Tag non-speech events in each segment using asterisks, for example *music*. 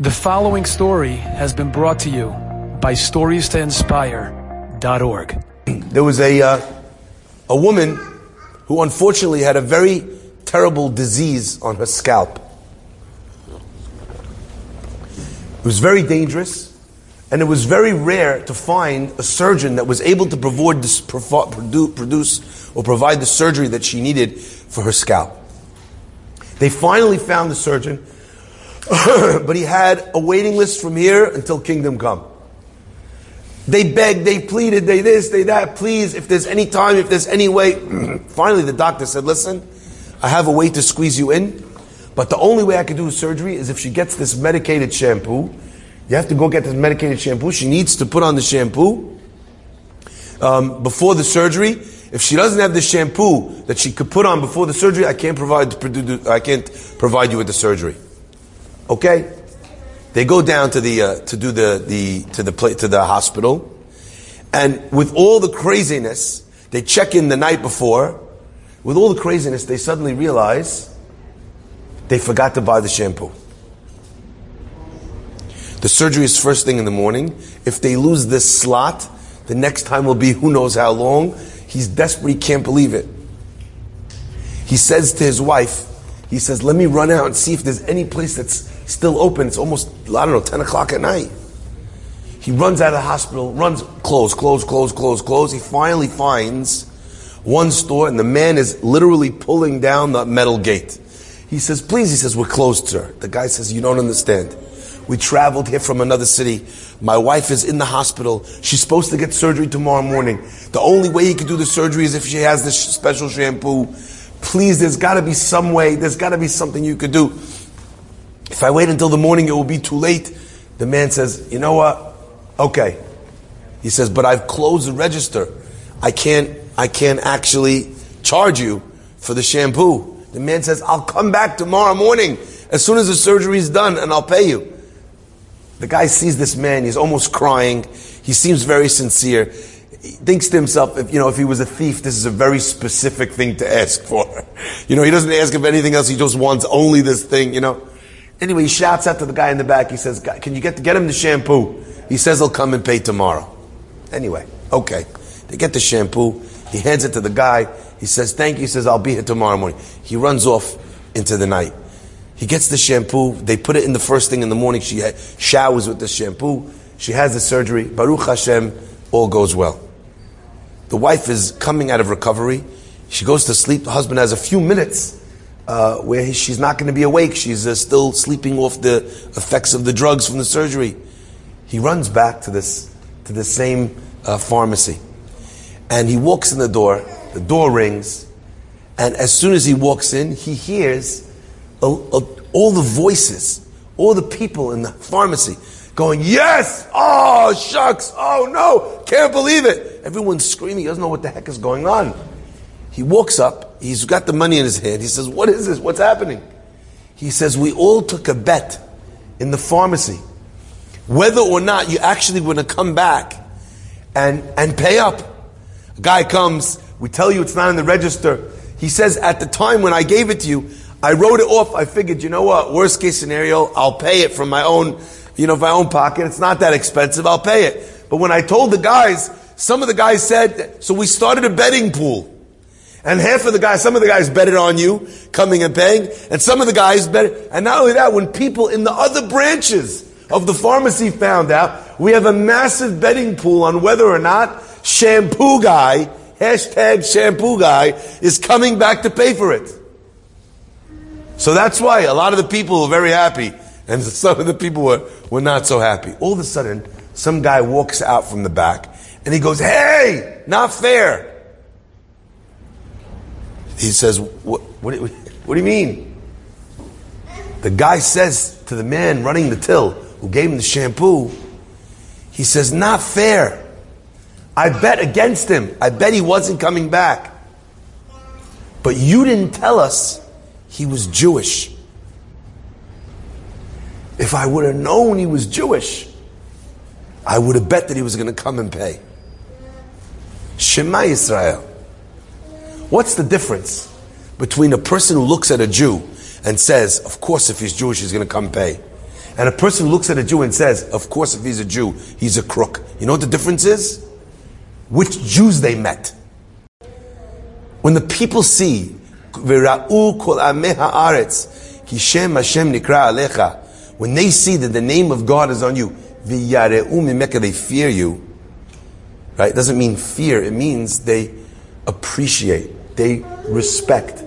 The following story has been brought to you by StoriesToInspire.org. There was a, uh, a woman who unfortunately had a very terrible disease on her scalp. It was very dangerous, and it was very rare to find a surgeon that was able to produce or provide the surgery that she needed for her scalp. They finally found the surgeon *laughs* but he had a waiting list from here until kingdom come. They begged, they pleaded, they this, they that, please, if there's any time, if there's any way. *clears throat* Finally, the doctor said, listen, I have a way to squeeze you in, but the only way I can do surgery is if she gets this medicated shampoo. You have to go get this medicated shampoo. She needs to put on the shampoo um, before the surgery. If she doesn't have the shampoo that she could put on before the surgery, I can't provide, I can't provide you with the surgery. Okay? They go down to the uh, to do the, the to the to the hospital, and with all the craziness, they check in the night before. With all the craziness, they suddenly realize they forgot to buy the shampoo. The surgery is first thing in the morning. If they lose this slot, the next time will be who knows how long. He's desperate, he can't believe it. He says to his wife, he says, let me run out and see if there's any place that's still open. It's almost, I don't know, 10 o'clock at night. He runs out of the hospital, runs, close, close, close, close, close. He finally finds one store and the man is literally pulling down the metal gate. He says, please, he says, we're closed, sir. The guy says, you don't understand. We traveled here from another city. My wife is in the hospital. She's supposed to get surgery tomorrow morning. The only way he could do the surgery is if she has this special shampoo. Please, there's got to be some way. There's got to be something you could do. If I wait until the morning, it will be too late. The man says, You know what? Okay. He says, But I've closed the register. I can't, I can't actually charge you for the shampoo. The man says, I'll come back tomorrow morning as soon as the surgery is done and I'll pay you. The guy sees this man, he's almost crying. He seems very sincere. He thinks to himself, if, you know, if he was a thief, this is a very specific thing to ask for. *laughs* You know, he doesn't ask of anything else, he just wants only this thing, you know. Anyway, he shouts out to the guy in the back. He says, "Can you get get him the shampoo?" He says he'll come and pay tomorrow. Anyway, okay. They get the shampoo. He hands it to the guy. He says, "Thank you." He says, "I'll be here tomorrow morning." He runs off into the night. He gets the shampoo. They put it in the first thing in the morning. She showers with the shampoo. She has the surgery. Baruch Hashem, all goes well. The wife is coming out of recovery. She goes to sleep. The husband has a few minutes uh, where he, she's not going to be awake. She's uh, still sleeping off the effects of the drugs from the surgery. He runs back to this to the same uh, pharmacy, and he walks in the door. The door rings, and as soon as he walks in, he hears a, a, all the voices, all the people in the pharmacy going, "Yes! Oh shucks! Oh no! Can't believe it!" Everyone's screaming. He doesn't know what the heck is going on. He walks up, he's got the money in his hand. He says, What is this? What's happening? He says, We all took a bet in the pharmacy whether or not you actually want to come back and, and pay up. A guy comes, we tell you it's not in the register. He says, At the time when I gave it to you, I wrote it off. I figured, you know what? Worst case scenario, I'll pay it from my own, you know, my own pocket. It's not that expensive. I'll pay it. But when I told the guys, some of the guys said, so we started a betting pool. And half of the guys, some of the guys betted on you coming and paying, and some of the guys bet. And not only that, when people in the other branches of the pharmacy found out, we have a massive betting pool on whether or not shampoo guy, hashtag shampoo guy, is coming back to pay for it. So that's why a lot of the people were very happy, and *laughs* some of the people were, were not so happy. All of a sudden, some guy walks out from the back, and he goes, Hey, not fair. He says, what, what, what do you mean? The guy says to the man running the till who gave him the shampoo, he says, not fair. I bet against him. I bet he wasn't coming back. But you didn't tell us he was Jewish. If I would have known he was Jewish, I would have bet that he was going to come and pay. Shema Israel. What's the difference between a person who looks at a Jew and says, of course, if he's Jewish, he's going to come pay, And a person looks at a Jew and says, of course, if he's a Jew, he's a crook. You know what the difference is? Which Jews they met. When the people see, when they see that the name of God is on you, they fear you, right? It doesn't mean fear, it means they appreciate, they respect.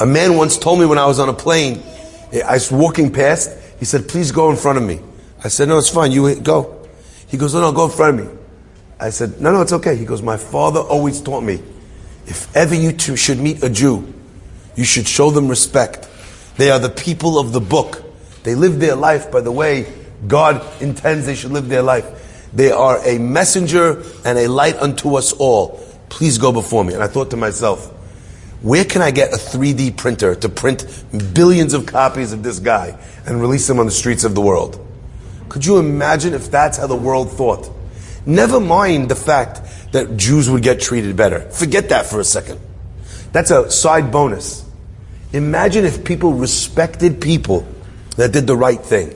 A man once told me when I was on a plane, I was walking past, he said, please go in front of me. I said, no, it's fine, you go. He goes, no, no, go in front of me. I said, no, no, it's okay. He goes, my father always taught me, if ever you two should meet a Jew, you should show them respect. They are the people of the book. They live their life by the way God intends they should live their life. They are a messenger and a light unto us all. Please go before me. And I thought to myself, where can I get a 3D printer to print billions of copies of this guy and release them on the streets of the world? Could you imagine if that's how the world thought? Never mind the fact that Jews would get treated better. Forget that for a second. That's a side bonus. Imagine if people respected people that did the right thing.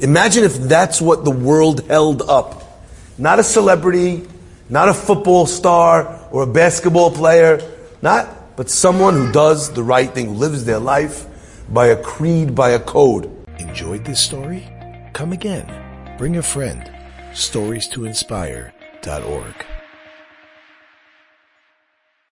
Imagine if that's what the world held up. Not a celebrity, not a football star or a basketball player, not, but someone who does the right thing, who lives their life by a creed, by a code. Enjoyed this story? Come again. Bring a friend. Stories to inspire.org.